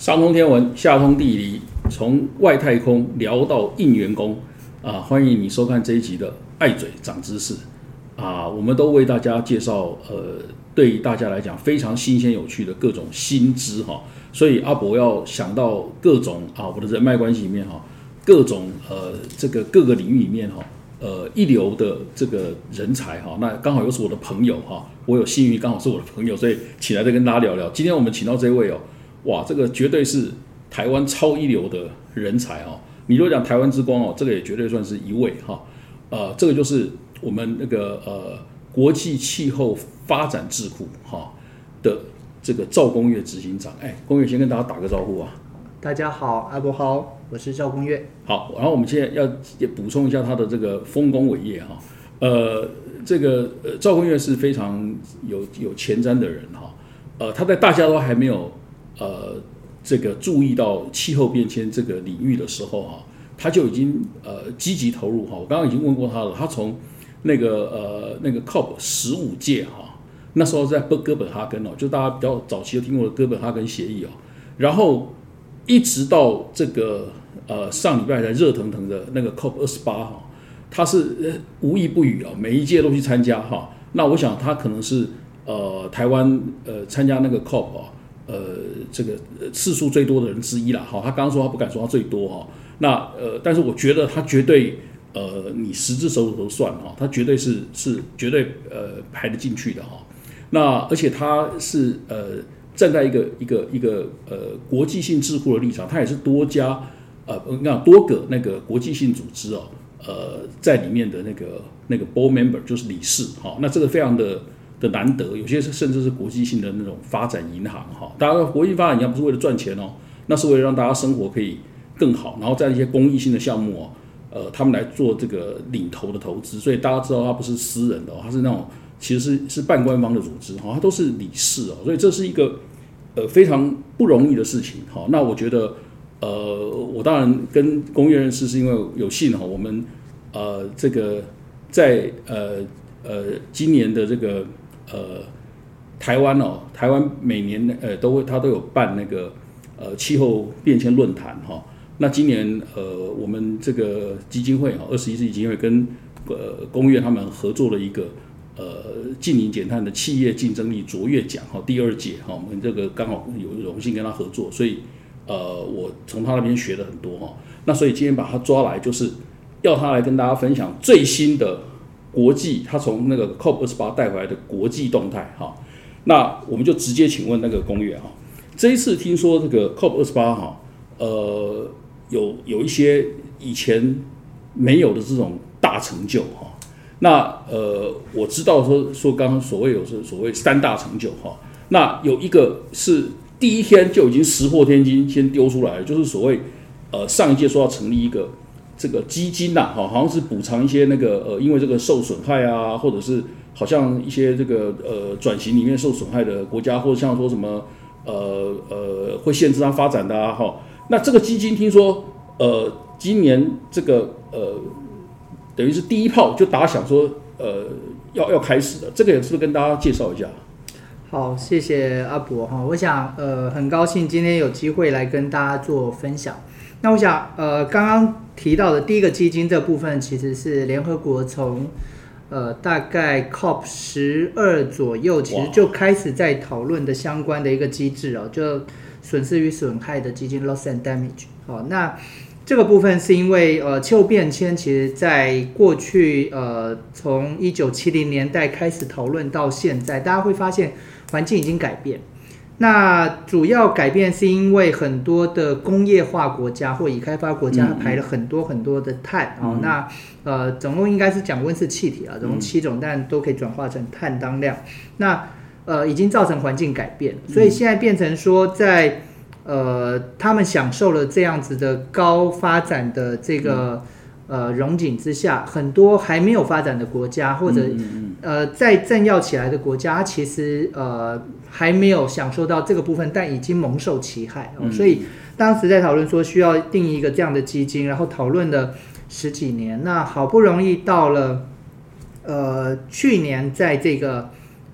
上通天文，下通地理，从外太空聊到应员工啊！欢迎你收看这一集的爱嘴长知识啊！我们都为大家介绍呃，对大家来讲非常新鲜有趣的各种新知哈。所以阿伯要想到各种啊，我的人脉关系里面哈，各种呃这个各个领域里面哈，呃一流的这个人才哈，那刚好又是我的朋友哈，我有幸运刚好是我的朋友，所以请来再跟大家聊聊。今天我们请到这位哦。哇，这个绝对是台湾超一流的人才哦！你如果讲台湾之光哦，这个也绝对算是一位哈。呃，这个就是我们那个呃国际气候发展智库哈的这个赵公岳执行长。哎，公岳先跟大家打个招呼啊！大家好，阿伯好，我是赵公岳。好，然后我们现在要也补充一下他的这个丰功伟业哈。呃，这个呃赵公岳是非常有有前瞻的人哈。呃，他在大家都还没有。呃，这个注意到气候变迁这个领域的时候哈，他就已经呃积极投入哈。我刚刚已经问过他了，他从那个呃那个 COP 十五届哈，那时候在哥哥本哈根哦，就大家比较早期都听过的哥本哈根协议哦，然后一直到这个呃上礼拜才热腾腾的那个 COP 二十八哈，他是无一不语啊，每一届都去参加哈。那我想他可能是呃台湾呃参加那个 COP 啊。呃，这个次数最多的人之一了，哈，他刚刚说他不敢说他最多哈，那呃，但是我觉得他绝对，呃，你十只手指头算哈，他绝对是是绝对呃排得进去的哈，那而且他是呃站在一个一个一个呃国际性智库的立场，他也是多家呃你看多个那个国际性组织哦，呃在里面的那个那个 board member 就是理事哈，那这个非常的。的难得，有些是甚至是国际性的那种发展银行哈，大家国际发展银行不是为了赚钱哦，那是为了让大家生活可以更好，然后在一些公益性的项目哦，呃，他们来做这个领头的投资，所以大家知道它不是私人的，哦它是那种其实是是半官方的组织哈，它都是理事哦，所以这是一个呃非常不容易的事情哈。那我觉得呃，我当然跟工业人士是因为有幸哈，我们呃这个在呃呃今年的这个。呃，台湾哦，台湾每年呃都会，他都有办那个呃气候变迁论坛哈。那今年呃，我们这个基金会啊，二十一世纪基金会跟呃工业他们合作了一个呃近零减碳的企业竞争力卓越奖哈，第二届哈，我们这个刚好有荣幸跟他合作，所以呃我从他那边学了很多哈。那所以今天把他抓来，就是要他来跟大家分享最新的。国际，他从那个 COP 二十八带回来的国际动态，哈，那我们就直接请问那个公园哈，这一次听说这个 COP 二十八哈，呃，有有一些以前没有的这种大成就哈，那呃，我知道说说刚刚所谓有是所谓三大成就哈，那有一个是第一天就已经石破天惊先丢出来，就是所谓呃上一届说要成立一个。这个基金呐，哈，好像是补偿一些那个呃，因为这个受损害啊，或者是好像一些这个呃转型里面受损害的国家，或者像说什么呃呃会限制它发展的啊，哈。那这个基金听说呃今年这个呃等于是第一炮就打响，说呃要要开始了，这个也是跟大家介绍一下。好，谢谢阿伯哈，我想呃很高兴今天有机会来跟大家做分享。那我想，呃，刚刚提到的第一个基金这部分，其实是联合国从，呃，大概 COP 十二左右，其实就开始在讨论的相关的一个机制哦，就损失与损害的基金 （loss and damage）。哦，那这个部分是因为，呃，气候变迁其实在过去，呃，从一九七零年代开始讨论到现在，大家会发现环境已经改变。那主要改变是因为很多的工业化国家或已开发国家排了很多很多的碳哦，那呃总共应该是讲温室气体啊，总共七种，但都可以转化成碳当量。那呃已经造成环境改变，所以现在变成说在呃他们享受了这样子的高发展的这个。呃，融景之下，很多还没有发展的国家，或者呃在政要起来的国家，其实呃还没有享受到这个部分，但已经蒙受其害。所以当时在讨论说需要定一个这样的基金，然后讨论了十几年，那好不容易到了呃去年，在这个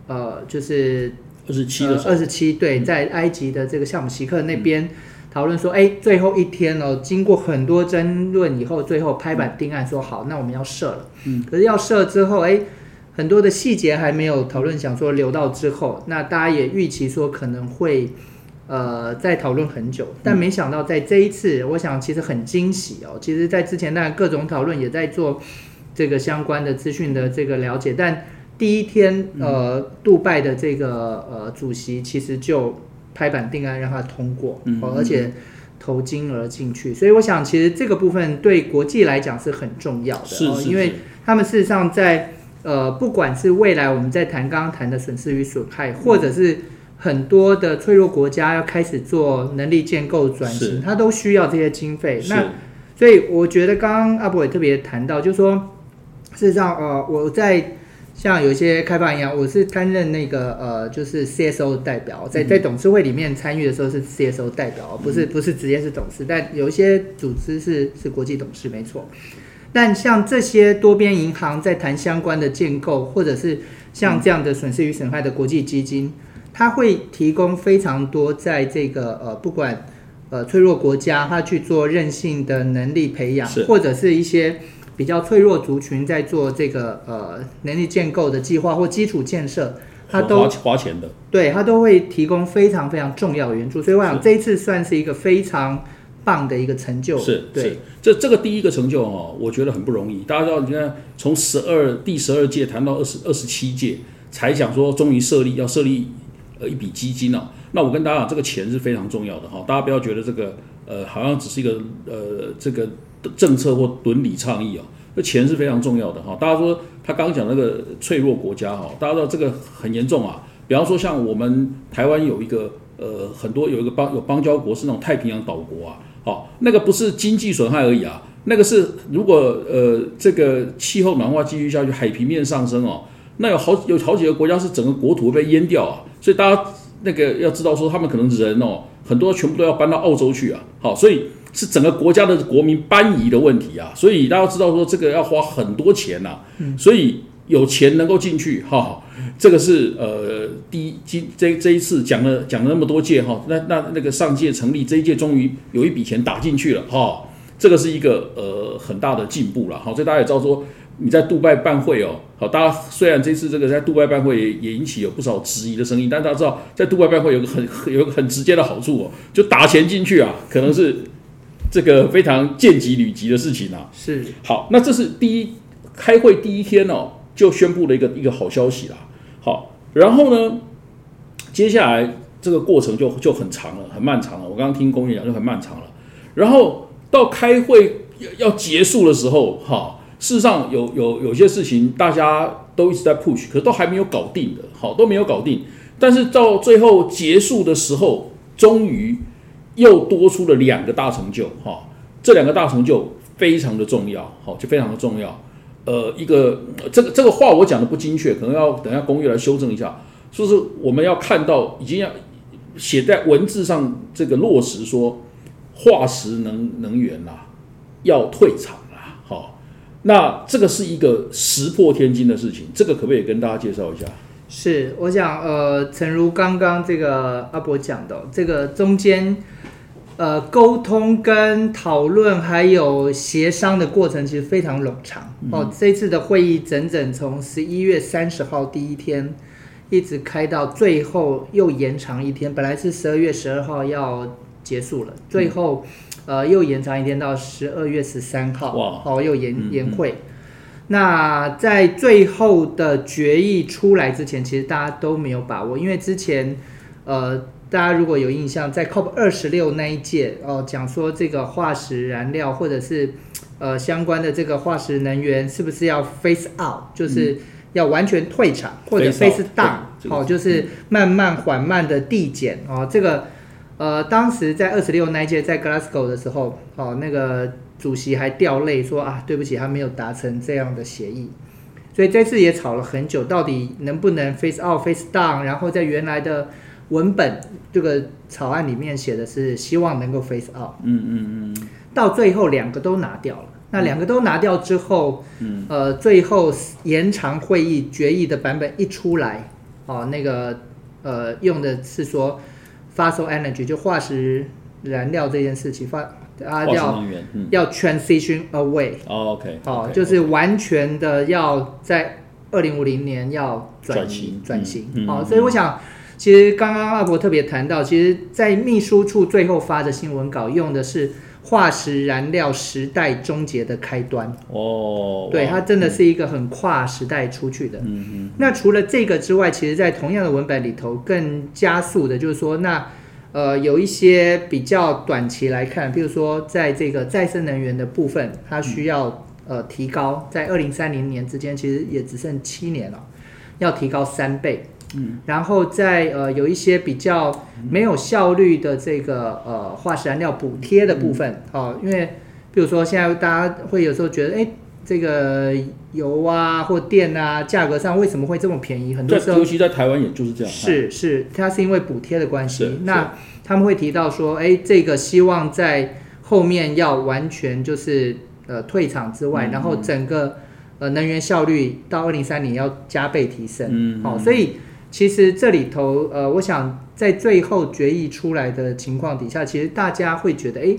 呃就是二十七的二十七对，在埃及的这个项目奇克那边。讨论说，哎，最后一天哦，经过很多争论以后，最后拍板定案说好，那我们要设了。嗯，可是要设之后，哎，很多的细节还没有讨论，想说留到之后，那大家也预期说可能会。呃，再讨论很久，但没想到在这一次，我想其实很惊喜哦。其实，在之前当然各种讨论也在做这个相关的资讯的这个了解，但第一天，呃，杜拜的这个呃主席其实就拍板定案让他通过，哦，而且投金额进去，所以我想其实这个部分对国际来讲是很重要的，是是，因为他们事实上在呃，不管是未来我们在谈刚刚谈的损失与损害，或者是。很多的脆弱国家要开始做能力建构转型，它都需要这些经费。那所以我觉得刚刚阿伯也特别谈到，就是说，事实上，呃，我在像有一些开发一样，我是担任那个呃，就是 CSO 代表，在在董事会里面参与的时候是 CSO 代表，不是不是直接是董事，但有一些组织是是国际董事，没错。但像这些多边银行在谈相关的建构，或者是像这样的损失与损害的国际基金。它会提供非常多在这个呃，不管呃脆弱国家，它去做韧性的能力培养，或者是一些比较脆弱族群在做这个呃能力建构的计划或基础建设，它都花钱的，对，它都会提供非常非常重要的援助。所以我想这一次算是一个非常棒的一个成就。是，对，这这个第一个成就哦，我觉得很不容易。大家知道，你看从十二第十二届谈到二十二十七届，才想说终于设立要设立。呃，一笔基金哦，那我跟大家讲，这个钱是非常重要的哈，大家不要觉得这个呃，好像只是一个呃，这个政策或伦理倡议哦，这钱是非常重要的哈。大家说他刚刚讲那个脆弱国家哈，大家知道这个很严重啊。比方说像我们台湾有一个呃，很多有一个邦有邦交国是那种太平洋岛国啊，好，那个不是经济损害而已啊，那个是如果呃这个气候暖化继续下去，海平面上升哦。那有好有好几个国家是整个国土被淹掉啊，所以大家那个要知道说，他们可能人哦，很多全部都要搬到澳洲去啊。好，所以是整个国家的国民搬移的问题啊。所以大家知道说，这个要花很多钱呐。所以有钱能够进去，哈，这个是呃第一今这这一次讲了讲了那么多届哈，那那那个上届成立这一届终于有一笔钱打进去了哈，这个是一个呃很大的进步了。好，所以大家也知道说。你在杜拜办会哦，好，大家虽然这次这个在杜拜办会也也引起有不少质疑的声音，但大家知道在杜拜办会有个很有个很直接的好处哦，就打钱进去啊，可能是这个非常见机履级的事情啊。是，好，那这是第一开会第一天哦，就宣布了一个一个好消息啦。好，然后呢，接下来这个过程就就很长了，很漫长了。我刚刚听公园讲就很漫长了，然后到开会要结束的时候，哈。事实上，有有有些事情大家都一直在 push，可是都还没有搞定的，好都没有搞定。但是到最后结束的时候，终于又多出了两个大成就，哈，这两个大成就非常的重要，好就非常的重要。呃，一个这个这个话我讲的不精确，可能要等下公寓来修正一下。说是我们要看到已经要写在文字上，这个落实说化石能能源呐要退场。那这个是一个石破天惊的事情，这个可不可以跟大家介绍一下？是，我想，呃，诚如刚刚这个阿伯讲的，这个中间，呃，沟通跟讨论还有协商的过程其实非常冗长哦。这次的会议整整从十一月三十号第一天一直开到最后又延长一天，本来是十二月十二号要结束了，最后。呃，又延长一天到十二月十三号，哦，又延延会。那在最后的决议出来之前，其实大家都没有把握，因为之前，呃，大家如果有印象，在 COP 二十六那一届，哦，讲说这个化石燃料或者是呃相关的这个化石能源是不是要 face out，就是要完全退场，或者 face down，哦，就是慢慢缓慢的递减，哦，这个。呃，当时在二十六那一届在 Glasgow 的时候，哦，那个主席还掉泪说啊，对不起，他没有达成这样的协议，所以这次也吵了很久，到底能不能 face out face down？然后在原来的文本这个草案里面写的是希望能够 face out，嗯嗯嗯，到最后两个都拿掉了。那两个都拿掉之后，嗯，呃，最后延长会议决议的版本一出来，哦，那个呃用的是说。fossil energy 就化石燃料这件事情，发啊要，嗯，要 transition away，哦，OK，哦，就是完全的要在二零五零年要转型转型。哦，嗯。所以我想，其实刚刚阿伯特别谈到，其实，在秘书处最后发的新闻稿用的是化石燃料时代终结的开端，哦，对，它真的是一个很跨时代出去的。嗯嗯那除了这个之外，其实在同样的文本里头，更加速的就是说，那呃有一些比较短期来看，比如说在这个再生能源的部分，它需要、呃提高，在二零三零年之间，其实也只剩七年了，要提高三倍。嗯，然后在呃有一些比较没有效率的这个呃化石燃料补贴的部分，哦，因为比如说现在大家会有时候觉得，哎，这个油啊或电啊价格上为什么会这么便宜？很多时候尤其在台湾也就是这样，是是，它是因为补贴的关是系。那他们会提到说，哎，这个希望在后面要完全就是呃退场之外，嗯然后整个呃能源效率到二零三零要加倍提升。嗯，好、所以其实这里头呃，我想在最后决议出来的情况底下，其实大家会觉得，哎。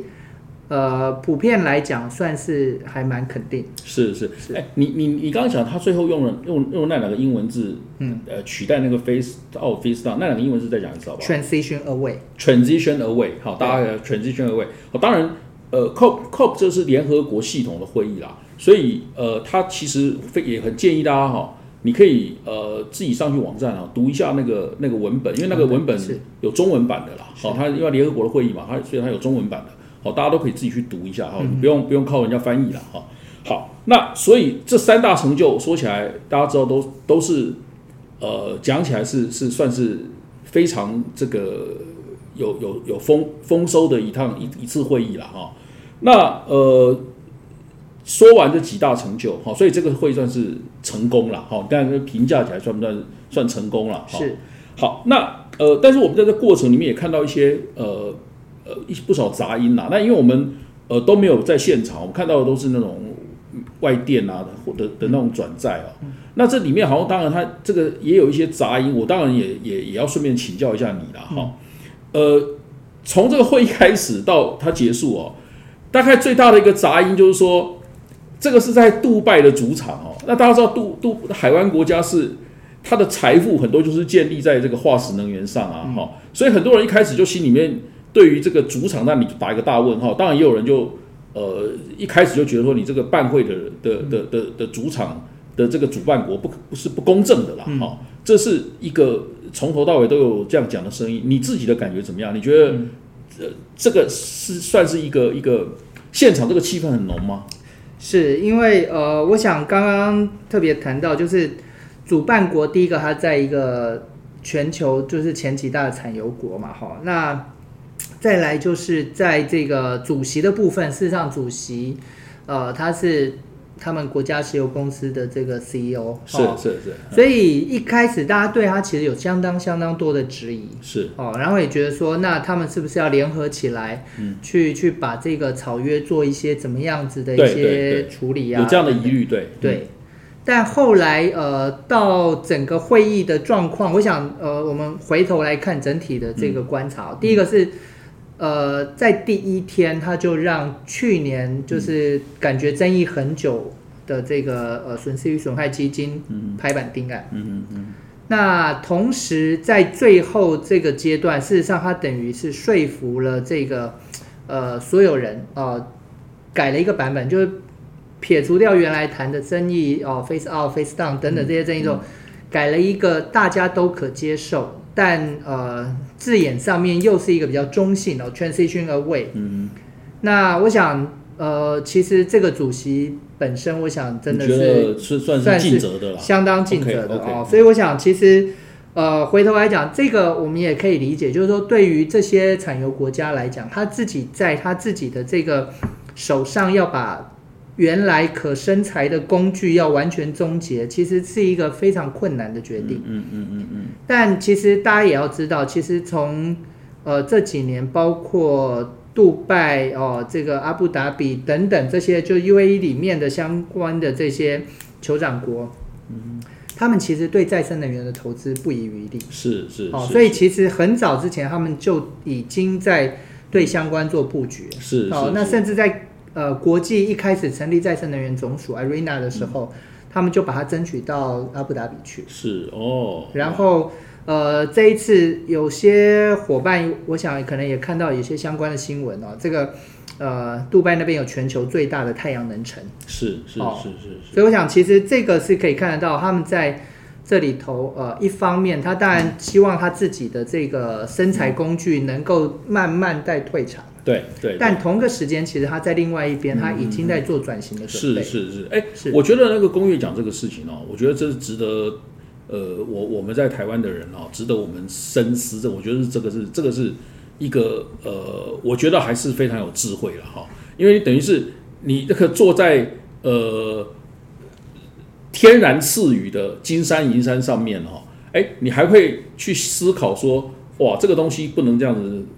呃，普遍来讲算是还蛮肯定，是是是哎，你你你刚刚讲他最后用了用用那两个英文字，嗯，呃，取代那个 face 哦 face down 那两个英文字再讲一次好不好 transition away，？transition away，好，大家 transition away，好，当然，呃，COP COP 这是联合国系统的会议啦，所以呃，他其实非也很建议大家哈。你可以呃自己上去网站啊读一下那个那个文本，因为那个文本是有中文版的啦。好，它因为联合国的会议嘛，它所以它有中文版的。好，大家都可以自己去读一下哈，你不用不用靠人家翻译了哈。好，那所以这三大成就说起来，大家知道都都是呃讲起来是是算是非常这个有有有丰丰收的一趟一一次会议了哈。那呃说完这几大成就哈，所以这个会算是成功了哈。但是评价起来算不算算成功了？哈是好，那呃，但是我们在这过程里面也看到一些呃呃一不少杂音啦。那因为我们呃都没有在现场，我们看到的都是那种外电啊或的的那种转载啊。那这里面好像当然它这个也有一些杂音，我当然也也也要顺便请教一下你啦哈。呃，从这个会议开始到它结束哦，大概最大的一个杂音就是说。这个是在杜拜的主场哦，那大家知道杜杜海湾国家是它的财富很多就是建立在这个化石能源上啊，哈、所以很多人一开始就心里面对于这个主场那里打一个大问号，当然也有人就呃一开始就觉得说你这个办会的的的的的主场的这个主办国不不是不公正的啦，哈、这是一个从头到尾都有这样讲的声音，你自己的感觉怎么样？你觉得、呃这个是算是一个一个现场这个气氛很浓吗？是因为呃，我想刚刚特别谈到，就是主办国第一个它在一个全球就是前几大的产油国嘛，哈，那 再来就是在这个主席的部分，事实上主席呃他是他们国家石油公司的这个 CEO，是哦。是是所以一开始大家对他其实有相当相当多的质疑，是，哦，然后也觉得说，那他们是不是要联合起来，去去把这个草约做一些怎么样子的一些对处理啊？有这样的疑虑，对对。但后来呃，到整个会议的状况，我想呃，我们回头来看整体的这个观察，嗯第一个是呃，在第一天他就让去年就是感觉争议很久的这个呃损失与损害基金拍板定案。嗯嗯嗯，那同时在最后这个阶段，事实上他等于是说服了这个呃所有人呃改了一个版本，就是撇除掉原来谈的争议哦，face out、face down 等等这些争议之后，改了一个大家都可接受，但呃字眼上面又是一个比较中性的、transition away。嗯，那我想呃，其实这个主席本身，我想真的是是算尽责的啦，相当尽责的哦。嗯所以我想，其实呃，回头来讲，这个我们也可以理解，就是说，对于这些产油国家来讲，他自己在他自己的这个手上要把原来可生财的工具要完全终结，其实是一个非常困难的决定。嗯嗯嗯嗯但其实大家也要知道，其实从呃这几年，包括杜拜哦，这个阿布达比等等这些，就 UAE 里面的相关的这些酋长国，嗯，他们其实对再生能源的投资不遗余力。嗯，是是所以其实很早之前，他们就已经在对相关做布局。是哦，那甚至在呃国际一开始成立再生能源总署 IRENA 的时候，他们就把它争取到阿布达比去。是哦，然后呃，这一次有些伙伴，我想可能也看到有些相关的新闻哦。这个呃，杜拜那边有全球最大的太阳能城，是是哦是是是，所以我想其实这个是可以看得到他们在。这里头，呃，一方面他当然希望他自己的这个生财工具能够慢慢在退场，对对，但同个时间，其实他在另外一边，他已经在做转型的准备。是是是，哎、是我觉得那个工业讲这个事情哦，我觉得这是值得，呃，我我们在台湾的人哦，值得我们深思。这我觉得是这个是这个是一个呃，我觉得还是非常有智慧了哈，因为等于是你这个坐在呃天然赐予的金山银山上面哈，哎，你还会去思考说，哇，这个东西不能这样子，呃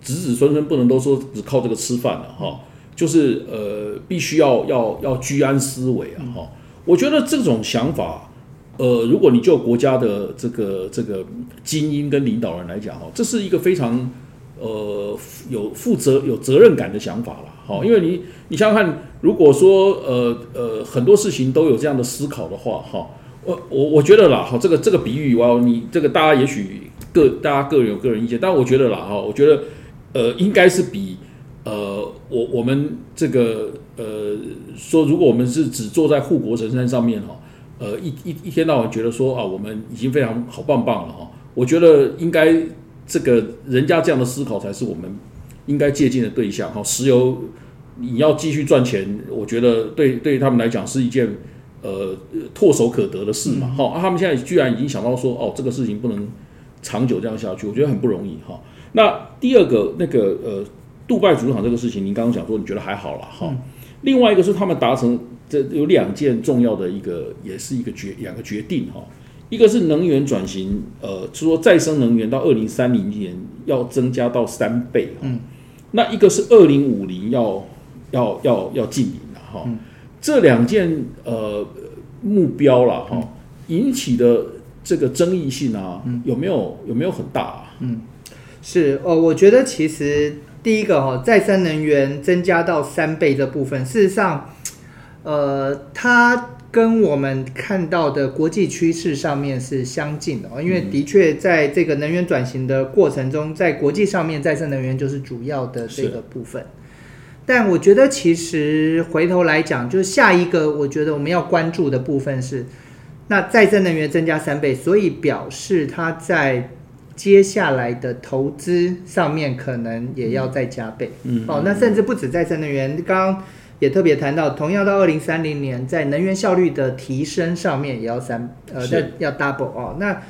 子子孙孙不能都说只靠这个吃饭了哈。就是呃，必须要要要居安思危啊哈。我觉得这种想法，呃，如果你就国家的这个这个精英跟领导人来讲哈，这是一个非常呃有负责有责任感的想法了哈。因为你你想想看，如果说呃呃很多事情都有这样的思考的话哈，我我我觉得啦哈，这个这个比喻哇，你这个大家也许各大家各人有个人意见，但我觉得啦哈，我觉得呃应该是比。呃，我我们这个呃说，如果我们是只坐在护国神山上面哈，呃一一一天到晚觉得说啊，我们已经非常好棒棒了哈，我觉得应该这个人家这样的思考才是我们应该借鉴的对象哈。石油你要继续赚钱，我觉得对对于他们来讲是一件呃唾手可得的事嘛哈、啊他们现在居然已经想到说哦，这个事情不能长久这样下去，我觉得很不容易哈。那第二个那个呃。杜拜主场这个事情，您刚刚讲说你觉得还好了哈。另外一个是他们达成这有两件重要的一个，也是一个决两个决定哈。一个是能源转型，呃，是说再生能源到二零三零年要增加到三倍哈。那一个是二零五零要要要要进零了哈。这两件呃目标了哈，引起的这个争议性啊，有没有有没有很大、啊？是哦，我觉得其实第一个哈、再生能源增加到三倍这部分，事实上，呃，它跟我们看到的国际趋势上面是相近的哦，因为的确在这个能源转型的过程中，在国际上面再生能源就是主要的这个部分。但我觉得其实回头来讲，就是下一个我觉得我们要关注的部分是，那再生能源增加三倍，所以表示它在接下来的投资上面可能也要再加倍。嗯哦，那甚至不止再生能源，刚刚也特别谈到，同样到二零三零年，在能源效率的提升上面也要三呃，是在要 double 哦。那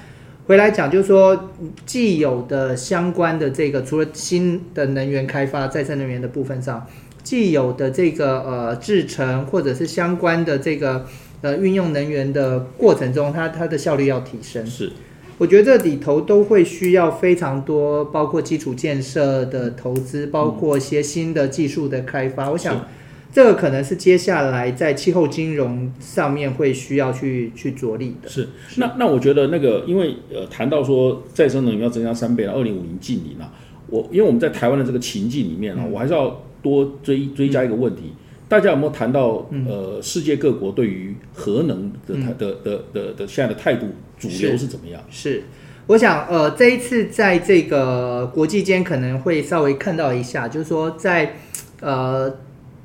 回来讲，就是说既有的相关的这个，除了新的能源开发、再生能源的部分上，既有的这个呃制成或者是相关的这个呃运用能源的过程中，它它的效率要提升。是我觉得这里头都会需要非常多，包括基础建设的投资，包括一些新的技术的开发。我想，这个可能是接下来在气候金融上面会需要去去着力的。是，那那我觉得那个，因为呃谈到说再生能源要增加三倍到二零五零近零啊，我因为我们在台湾的这个情境里面啊，我还是要多追追加一个问题，大家有没有谈到呃世界各国对于核能的态的的的的现在的态度主流是怎么样？是，我想呃这一次在这个国际间可能会稍微看到一下，就是说在呃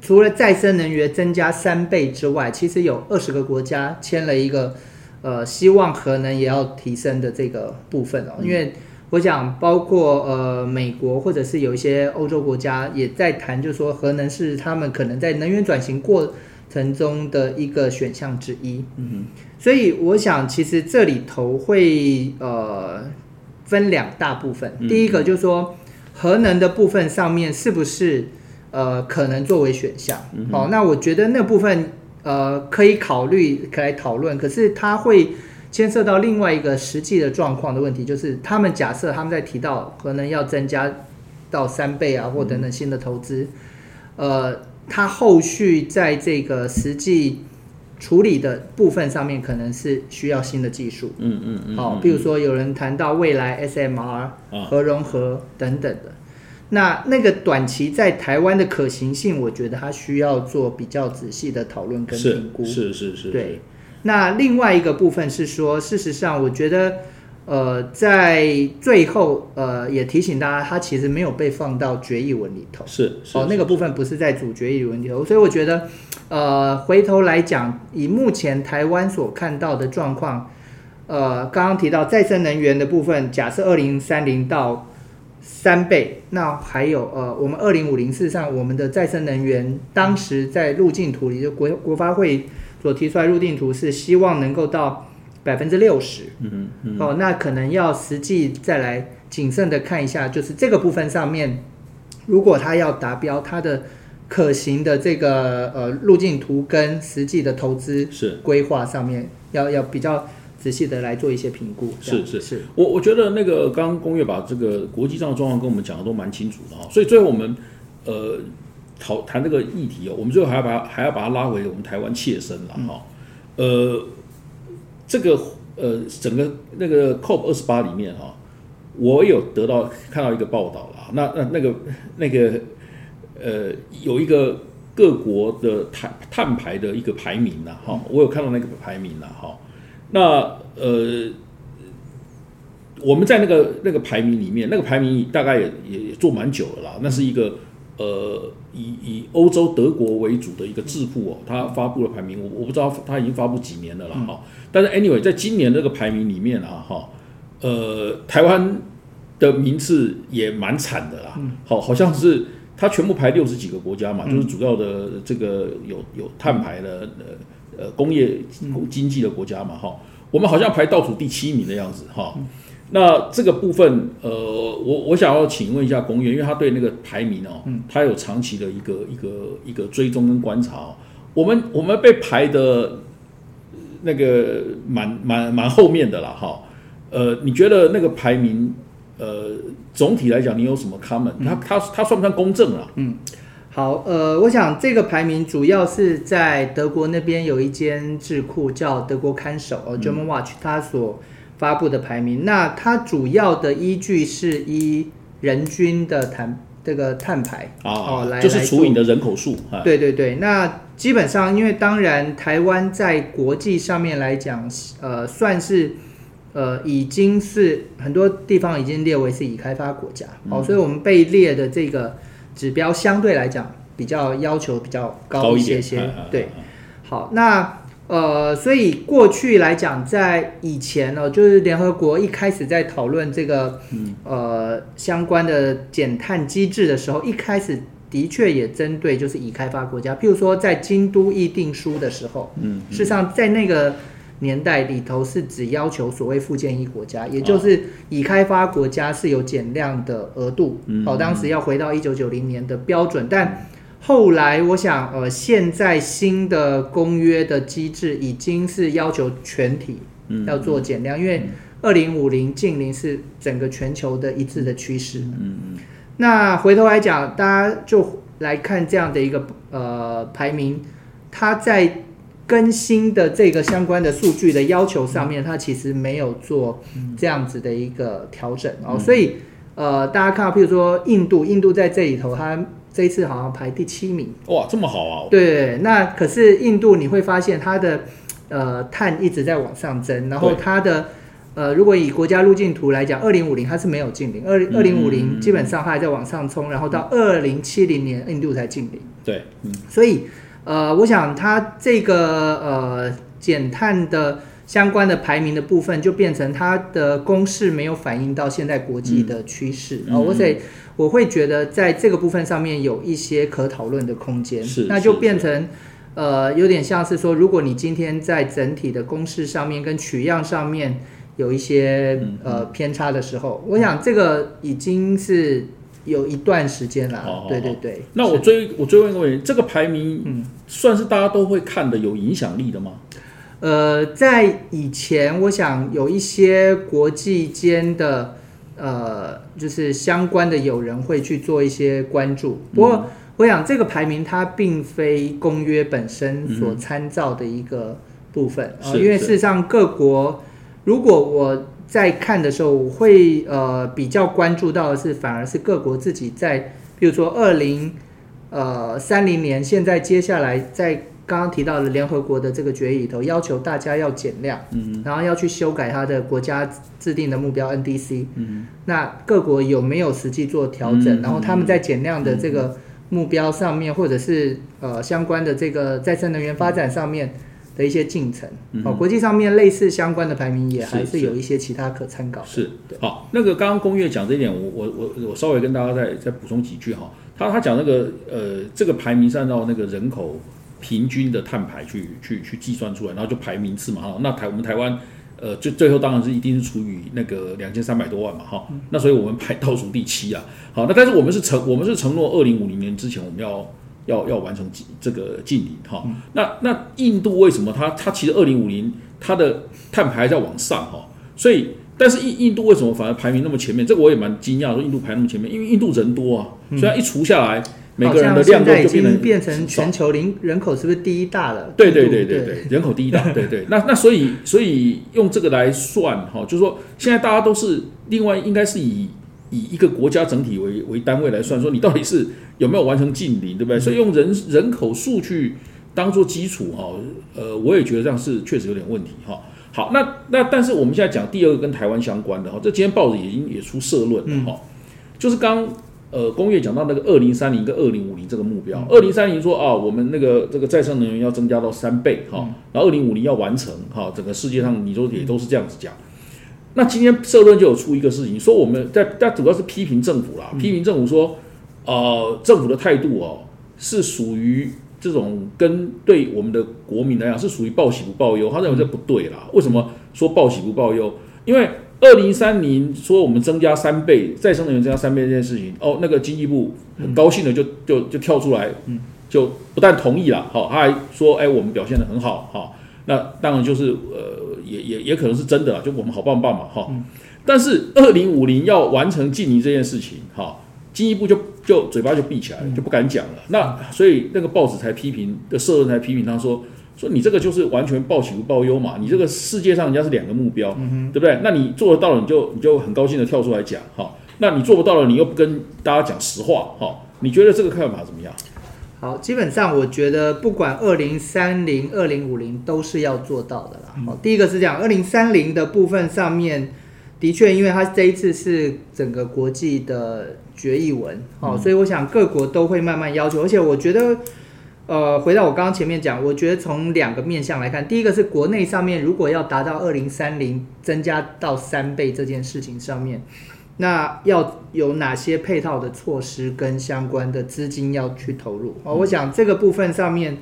除了再生能源增加三倍之外，其实有二十个国家签了一个呃希望核能也要提升的这个部分哦，因为。我想，包括呃美国或者是有一些欧洲国家也在谈，就是说核能是他们可能在能源转型过程中的一个选项之一。嗯所以我想，其实这里头会呃分两大部分。嗯第一个就是说，核能的部分上面是不是呃可能作为选项？嗯哦，那我觉得那部分呃可以考虑，可以来讨论。可是它会牵涉到另外一个实际的状况的问题，就是他们假设他们在提到可能要增加到三倍啊，或等等新的投资，呃，它后续在这个实际处理的部分上面，可能是需要新的技术。嗯嗯嗯，好、嗯比如说有人谈到未来 SMR、啊核融合等等的。那那个短期在台湾的可行性，我觉得它需要做比较仔细的讨论跟是评估。是是是，对，那另外一个部分是说，事实上，我觉得，呃，在最后，呃，也提醒大家，它其实没有被放到决议文里头。是是哦，那个部分不是在主决议文里头，所以我觉得，呃，回头来讲，以目前台湾所看到的状况，呃，刚刚提到再生能源的部分，假设二零三零到三倍，那还有呃，我们二零五零，事实上我们的再生能源当时在路径图里，就国国发会所提出来路径图是希望能够到百分之六十。嗯嗯哦，那可能要实际再来谨慎的看一下，就是这个部分上面，如果它要达标，它的可行的这个呃路径图跟实际的投资是。规划上面，要要比较仔细的来做一些评估。是是是，我我觉得那个刚刚工业把这个国际上的状况跟我们讲的都蛮清楚的哈，所以最后我们呃讨谈这个议题哦，我们最后还要把它还要把它拉回我们台湾切身了哈，呃，这个呃整个那个 COP 二十八里面哈，我有得到看到一个报道啦，那那那个那个呃有一个各国的碳碳排的一个排名呐哈，我有看到那个排名呐哈，那呃。我们在那个那个排名里面，那个排名大概也也也做蛮久了啦。那是一个呃以以欧洲德国为主的一个智库哦，他发布了排名，我我不知道他已经发布几年了啦哈。但是 anyway，在今年这个排名里面啊哈，呃，台湾的名次也蛮惨的啦。好，好像是它全部排六十几个国家嘛，就是主要的这个有有碳排的呃呃工业经济的国家嘛哈。我们好像排倒数第七名的样子哈。那这个部分，呃，我我想要请问一下公园，因为他对那个排名哦，他有长期的一个一个一个追踪跟观察、哦。我们我们被排的那个蛮蛮蛮后面的啦，哈。呃，你觉得那个排名，呃，总体来讲，你有什么 comment？他他他算不算公正啊？嗯好，呃，我想这个排名主要是在德国那边有一间智库叫德国看守哦 German Watch，它所发布的排名。那它主要的依据是依人均的碳这个碳排啊，哦来就是除以你的人口数啊。对对对，那基本上，因为当然台湾在国际上面来讲，呃，算是呃已经是很多地方已经列为是已开发国家，嗯好、所以我们被列的这个指标相对来讲比较要求比较高一些些，对。好，那呃，所以过去来讲，在以前呢、就是联合国一开始在讨论这个、呃相关的减碳机制的时候，一开始的确也针对就是已开发国家，譬如说在京都议定书的时候，嗯，事实上在那个年代里头是只要求所谓附件一国家，也就是已开发国家是有减量的额度，嗯哦，当时要回到一九九零年的标准，但后来我想，呃，现在新的公约的机制已经是要求全体嗯要做减量，因为二零五零近零是整个全球的一致的趋势。嗯嗯那回头来讲，大家就来看这样的一个呃排名，它在更新的这个相关的数据的要求上面，它其实没有做这样子的一个调整。哦，所以呃，大家看到，譬如说印度，印度在这里头，它这一次好像排第七名，哇，这么好啊！对，那可是印度你会发现它的呃碳一直在往上增，然后它的呃如果以国家路径图来讲，二零五零它是没有近零，二二零五嗯零基本上它还在往上冲，然后到二零七零年印度才近零，对，嗯所以呃我想它这个呃减碳的。相关的排名的部分就变成它的公式没有反映到现在国际的趋势。我会觉得在这个部分上面有一些可讨论的空间，是那就变成呃有点像是说，如果你今天在整体的公式上面跟取样上面有一些嗯呃偏差的时候，我想这个已经是有一段时间了，好好好。对对对。那我追我追问一个问题，这个排名嗯。算是大家都会看的有影响力的吗？呃，在以前，我想有一些国际间的呃，就是相关的友人会去做一些关注。不过，我想这个排名它并非公约本身所参照的一个部分啊、是因为事实上各国，如果我在看的时候，我会呃比较关注到的是，反而是各国自己在，比如说二零呃三零年，现在接下来在刚刚提到的联合国的这个决议里头，要求大家要减量，嗯，然后要去修改它的国家制定的目标 NDC，嗯，那各国有没有实际做调整？然后他们在减量的这个目标上面，或者是呃相关的这个再生能源发展上面。的一些进程，哦，国际上面类似相关的排名也还是有一些其他可参考。是，好，那个刚刚公月讲这一点，我我我我稍微跟大家再再补充几句哈。他他讲那个呃，这个排名是按照那个人口平均的碳排去去去计算出来，然后就排名次嘛哈。那台我们台湾呃，最最后当然是一定是除以那个两千三百多万嘛哈。那所以我们排倒数第七啊。好，那但是我们是承我们是承诺二零五零年之前我们要。要要完成这个禁零哈，那那印度为什么它它其实二零五零它的碳排在往上哈，所以但是印印度为什么反而排名那么前面？这个我也蛮惊讶，说印度排那么前面，因为印度人多啊，虽然一除下来每个人的量都就变成变成全球零人口是不是第一大了？对对对对对，人口第一大，对对。那那所以所以用这个来算哈，就是说现在大家都是另外应该是以。以一个国家整体为为单位来算，说你到底是有没有完成近邻，对不对？所以用人人口数去当做基础，哈，呃，我也觉得这样是确实有点问题，哈。好，那那但是我们现在讲第二个跟台湾相关的，哈，这今天报纸已经也出社论了，哈，就是刚呃工业讲到那个二零三零跟二零五零这个目标，二零三零说啊，我们那个这个再生能源要增加到三倍，哈，然后二零五零要完成，哈，整个世界上你说也都是这样子讲。那今天社论就有出一个事情，说我们在，但主要是批评政府啦，批评政府说，呃，政府的态度哦，是属于这种跟对我们的国民来讲是属于报喜不报忧，他认为这不对啦。为什么说报喜不报忧？因为二零三零说我们增加三倍再生能源增加三倍这件事情，哦，那个经济部很高兴的就就就跳出来，嗯，就不但同意了，好，他还说，哎，我们表现的很好，哈，那当然就是呃。也也也可能是真的，就我们好棒棒嘛，哈。但是二零五零要完成禁尼这件事情，哈，进一步就就嘴巴就闭起来了，就不敢讲了。那所以那个报纸才批评的社论才批评他说说你这个就是完全报喜不报忧嘛，你这个世界上人家是两个目标，对不对？那你做得到了，你就你就很高兴的跳出来讲，哈。那你做不到了，你又不跟大家讲实话，哈。你觉得这个看法怎么样？好，基本上我觉得不管二零三零、二零五零都是要做到的啦。好，第一个是这样二零三零的部分上面，的确，因为它这一次是整个国际的决议文，好，所以我想各国都会慢慢要求。而且我觉得，呃，回到我刚刚前面讲，我觉得从两个面向来看，第一个是国内上面如果要达到二零三零增加到三倍这件事情上面。那要有哪些配套的措施跟相关的资金要去投入啊？我想这个部分上面，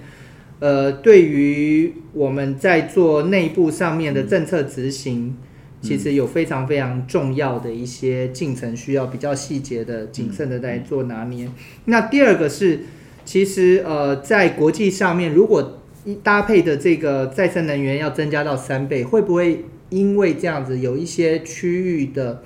呃，对于我们在做内部上面的政策执行，其实有非常非常重要的一些进程，需要比较细节的、谨慎的在做拿捏。那第二个是，其实呃，在国际上面，如果一搭配的这个再生能源要增加到三倍，会不会因为这样子有一些区域的？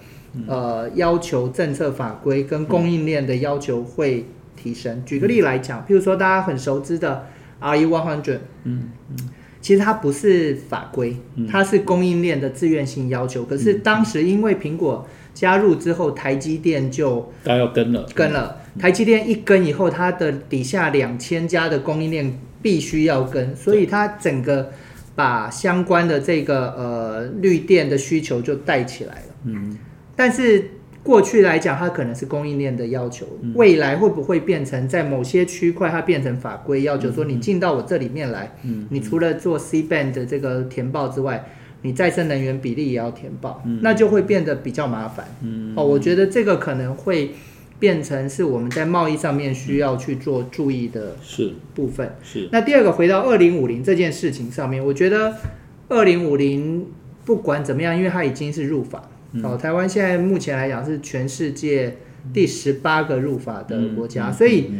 呃，要求政策法规跟供应链的要求会提升。举个例来讲，譬如说大家很熟知的 RE One Hundred，嗯嗯，其实它不是法规，它是供应链的自愿性要求。可是当时因为苹果加入之后，台积电就大家要跟了，跟了。台积电一跟以后，它的底下两千家的供应链必须要跟，所以它整个把相关的这个呃绿电的需求就带起来了。嗯。但是过去来讲，它可能是供应链的要求，未来会不会变成在某些区块它变成法规要求，说你进到我这里面来，你除了做 C band 的这个填报之外，你再生能源比例也要填报，那就会变得比较麻烦。嗯哦，我觉得这个可能会变成是我们在贸易上面需要去做注意的是部分。是那第二个回到二零五零这件事情上面，我觉得二零五零不管怎么样，因为它已经是入法。哦，台湾现在目前来讲是全世界第十八个入法的国家，所以，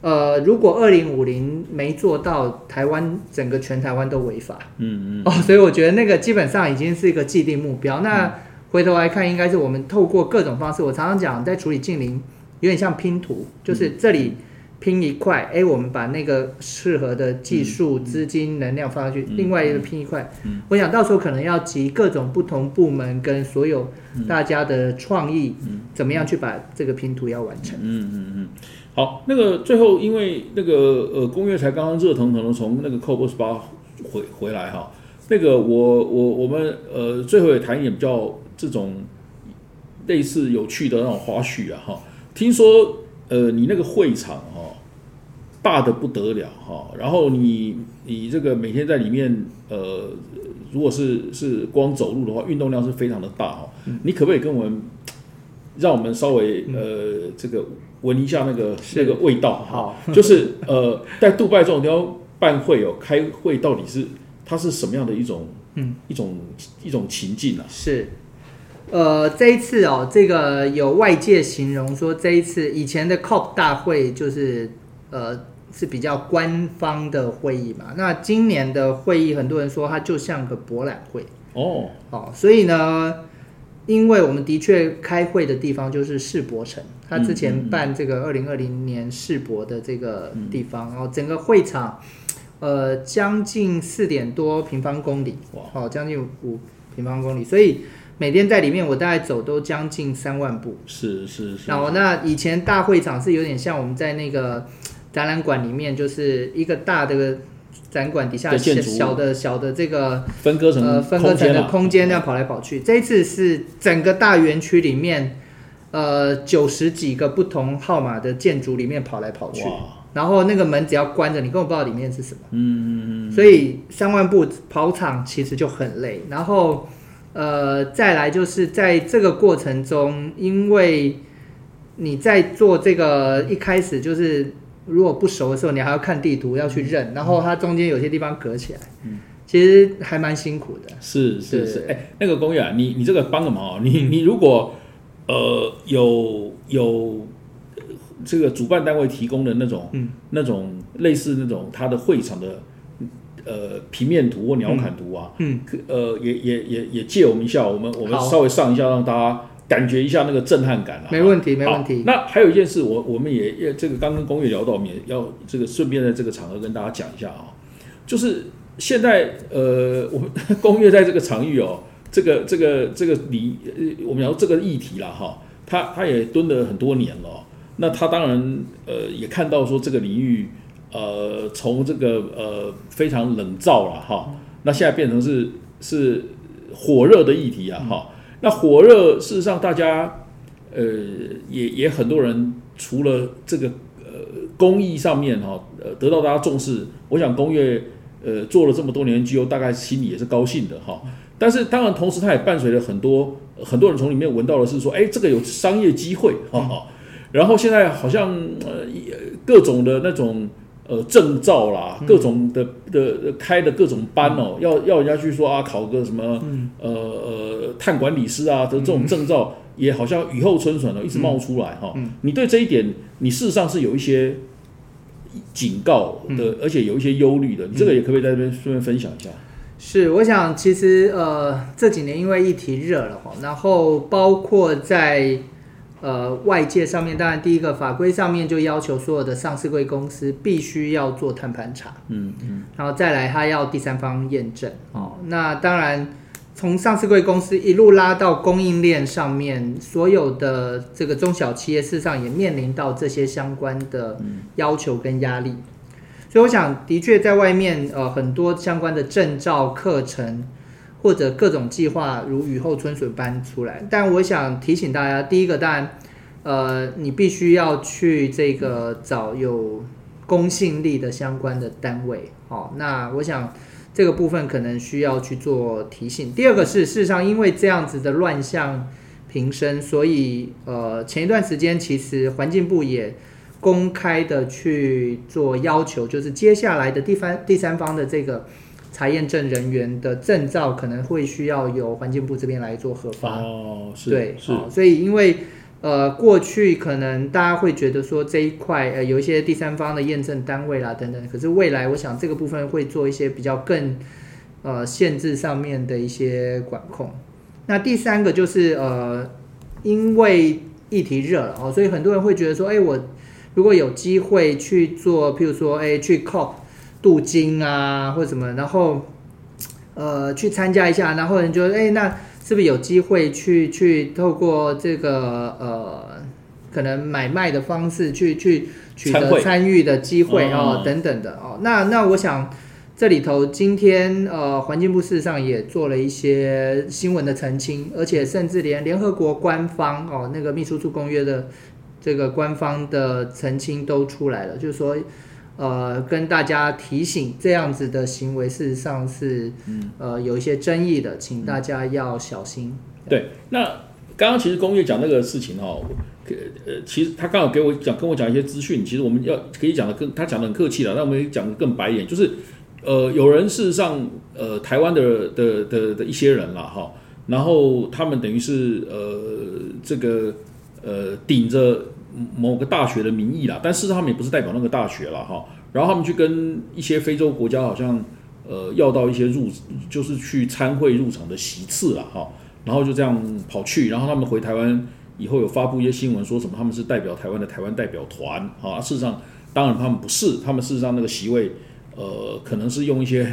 呃，如果二零五零没做到，台湾整个全台湾都违法。嗯嗯。哦，所以我觉得那个基本上已经是一个既定目标。那回头来看，应该是我们透过各种方式，我常常讲，在处理近邻有点像拼图，就是这里拼一块，哎，我们把那个适合的技术、资金、能量放上去，另外一个拼一块。我想到时候可能要集各种不同部门跟所有大家的创意，怎么样去把这个拼图要完成。嗯嗯嗯。好，那个最后因为那个呃工业才刚刚热腾腾的从那个 COP 八回回来哈，那个我我我们呃最后也谈一点比较这种类似有趣的那种花絮啊哈，听说呃你那个会场哈大的不得了哈，然后你你这个每天在里面呃如果是是光走路的话，运动量是非常的大哈，你可不可以跟我们让我们稍微呃这个。闻一下那个那个味道，好，就是呃，在杜拜这种地方办会哦，开会到底是它是什么样的一种嗯。一种一种情境啊？是，呃，这一次哦，这个有外界形容说这一次以前的 COP 大会就是呃是比较官方的会议嘛，那今年的会议很多人说它就像个博览会。哦，好，所以呢。因为我们的确开会的地方就是世博城，他之前办这个二零二零年世博的这个地方，然后整个会场，呃，将近四点多平方公里，哇，好，将近五平方公里，所以每天在里面我大概走都将近三万步，是是是。然后那以前大会场是有点像我们在那个展览馆里面，就是一个大的。展馆底下小的小的这个分割成呃分割成的空间那样跑来跑去。这一次是整个大园区里面，呃九十几个不同号码的建筑里面跑来跑去，然后那个门只要关着，你根本不知道里面是什么。嗯嗯嗯。所以三万步跑场其实就很累。然后呃再来就是在这个过程中，因为你在做这个一开始就是。如果不熟的时候，你还要看地图，要去认，然后它中间有些地方隔起来，嗯，其实还蛮辛苦的。是是是，哎，那个公园啊，你你这个帮个忙啊，你你如果呃有有这个主办单位提供的那种，嗯，那种类似那种他的会场的呃平面图或鸟瞰图啊，嗯，呃也也也也借我们一下，我们我们稍微上一下，让大家。感觉一下那个震撼感啊，没问题，没问题。那还有一件事，我我们也也这个刚跟工业聊到，我们也要这个顺便在这个场合跟大家讲一下啊，就是现在呃，我们 工业在这个场域哦，这个这个这个离我们聊这个议题了哈，他他也蹲了很多年了，那他当然呃也看到说这个领域呃从这个呃非常冷燥了哈，那现在变成是是火热的议题啊哈。那火热，事实上大家，呃，也也很多人除了这个呃公益上面哈，呃得到大家重视，我想工业呃做了这么多年 G O，大概心里也是高兴的哈。但是当然同时，它也伴随着很多很多人从里面闻到的是说，哎，这个有商业机会哈。然后现在好像呃各种的那种。呃，证照啦，各种的的开的各种班哦，要要人家去说啊，考个什么呃呃碳管理师啊的这种证照，也好像雨后春笋哦，一直冒出来哈。你对这一点，你事实上是有一些警告的，而且有一些忧虑的。你这个也可不可以在这边顺便分享一下？是，我想其实呃这几年因为议题热了哈，然后包括在。呃，外界上面当然第一个法规上面就要求所有的上市贵公司必须要做碳盘查，嗯嗯，然后再来它要第三方验证哦。那当然从上市贵公司一路拉到供应链上面，所有的这个中小企业事实上也面临到这些相关的要求跟压力。所以我想，的确在外面呃很多相关的证照课程。或者各种计划如雨后春笋般出来，但我想提醒大家，第一个当然，呃，你必须要去这个找有公信力的相关的单位，好，那我想这个部分可能需要去做提醒。第二个是，事实上因为这样子的乱象频生，所以呃，前一段时间其实环境部也公开的去做要求，就是接下来的第三第三方的这个。查验证人员的证照可能会需要由环境部这边来做核发哦，是对，是，所以因为呃过去可能大家会觉得说这一块呃有一些第三方的验证单位啦等等，可是未来我想这个部分会做一些比较更呃限制上面的一些管控。那第三个就是呃因为议题热了哦，所以很多人会觉得说，哎我。如果有机会去做，譬如说，哎，去 COP 镀金啊，或者什么，然后呃去参加一下，然后你就哎，那是不是有机会去去透过这个呃可能买卖的方式去去取得参与的机会哦哦等等的哦，那那我想。这里头今天呃，环境部事实上也做了一些新闻的澄清，而且甚至连联合国官方哦那个秘书处公约的这个官方的澄清都出来了，就是说呃跟大家提醒这样子的行为事实上是呃有一些争议的，请大家要小心。对，那刚刚其实工业讲那个事情哈，可呃，其实他刚好给我讲跟我讲一些资讯，其实我们要可以讲的更他讲的很客气了，那我们讲的更白一点，就是呃，有人事实上呃，台湾的的的的一些人啦哈，然后他们等于是呃这个呃顶着某个大学的名义啦，但事实上他们也不是代表那个大学了哈，然后他们去跟一些非洲国家好像呃要到一些入就是去参会入场的席次了哈。然后就这样跑去，然后他们回台湾以后有发布一些新闻，说什么他们是代表台湾的台湾代表团啊，事实上当然他们不是，他们事实上那个席位，呃，可能是用一些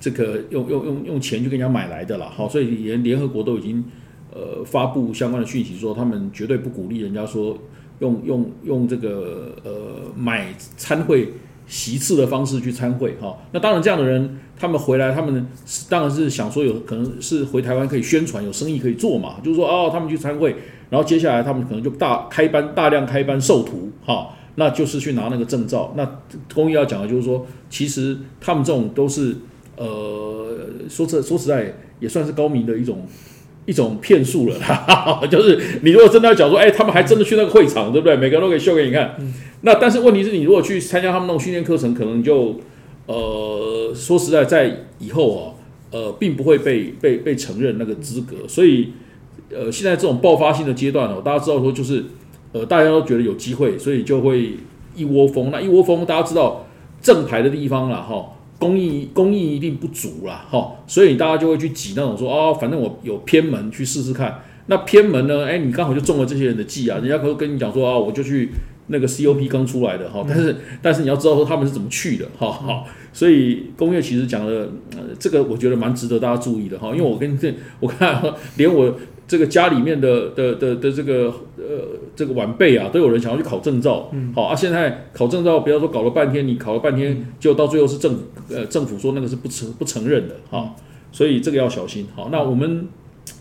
这个用用用用钱去跟人家买来的啦，好，所以连联合国都已经呃发布相关的讯息说，他们绝对不鼓励人家说用用用这个呃买参会席次的方式去参会哈、那当然这样的人，他们回来，他们是当然是想说有可能是回台湾可以宣传，有生意可以做嘛，就是说哦，他们去参会，然后接下来他们可能就大开班大量开班授徒哈、那就是去拿那个证照。那公益要讲的就是说，其实他们这种都是呃说这说实在也算是高明的一种。一种骗术了啦，就是你如果真的要讲说，哎、他们还真的去那个会场，对不对？每个人都可以秀给你看。那但是问题是你如果去参加他们那种训练课程，可能就呃说实在，在以后啊，呃，并不会被被被承认那个资格。所以呃，现在这种爆发性的阶段哦，大家知道说就是呃，大家都觉得有机会，所以就会一窝蜂。那一窝蜂，大家知道正牌的地方了，哈。公益公益一定不足啦，哈，所以大家就会去挤那种说哦，反正我有偏门去试试看。那偏门呢？哎，你刚好就中了这些人的计啊，人家可能跟你讲说啊，我就去那个 COP 刚出来的哈，但是但是你要知道说他们是怎么去的哈，好，所以工业其实讲的呃这个我觉得蛮值得大家注意的哈，因为我跟这我看连我这个家里面的的的的这个呃这个晚辈啊，都有人想要去考证照，嗯。好啊，现在考证照不要说搞了半天，你考了半天，结果到最后是政府呃政府说那个是不承不承认的哈，所以这个要小心。好，那我们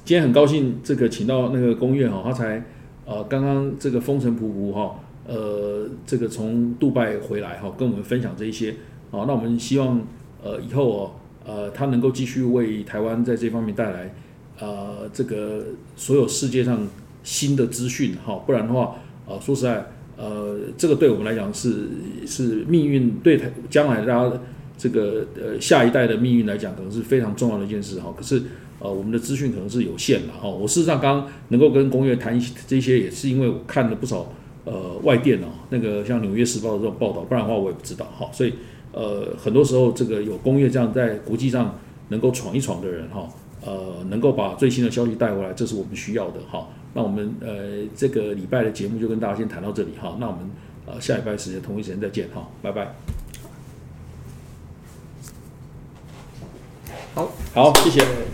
今天很高兴这个请到那个公院哈，他才呃刚刚这个风尘仆仆哈，呃这个从杜拜回来哈，跟我们分享这一些，好，那我们希望呃以后哦呃他能够继续为台湾在这方面带来呃这个所有世界上新的资讯哈，不然的话呃说实在呃这个对我们来讲是是命运对台将来大家这个呃下一代的命运来讲，可能是非常重要的一件事哈。可是呃我们的资讯可能是有限的哈。我事实上刚刚能够跟工业谈一这些，也是因为我看了不少呃外电哦，那个像《纽约时报》的这种报道，不然的话我也不知道哈。所以呃很多时候这个有工业这样在国际上能够闯一闯的人哈，呃能够把最新的消息带回来，这是我们需要的哈。那我们呃这个礼拜的节目就跟大家先谈到这里哈。那我们呃下礼拜时间同一时间再见哈，拜拜。好，好，谢谢。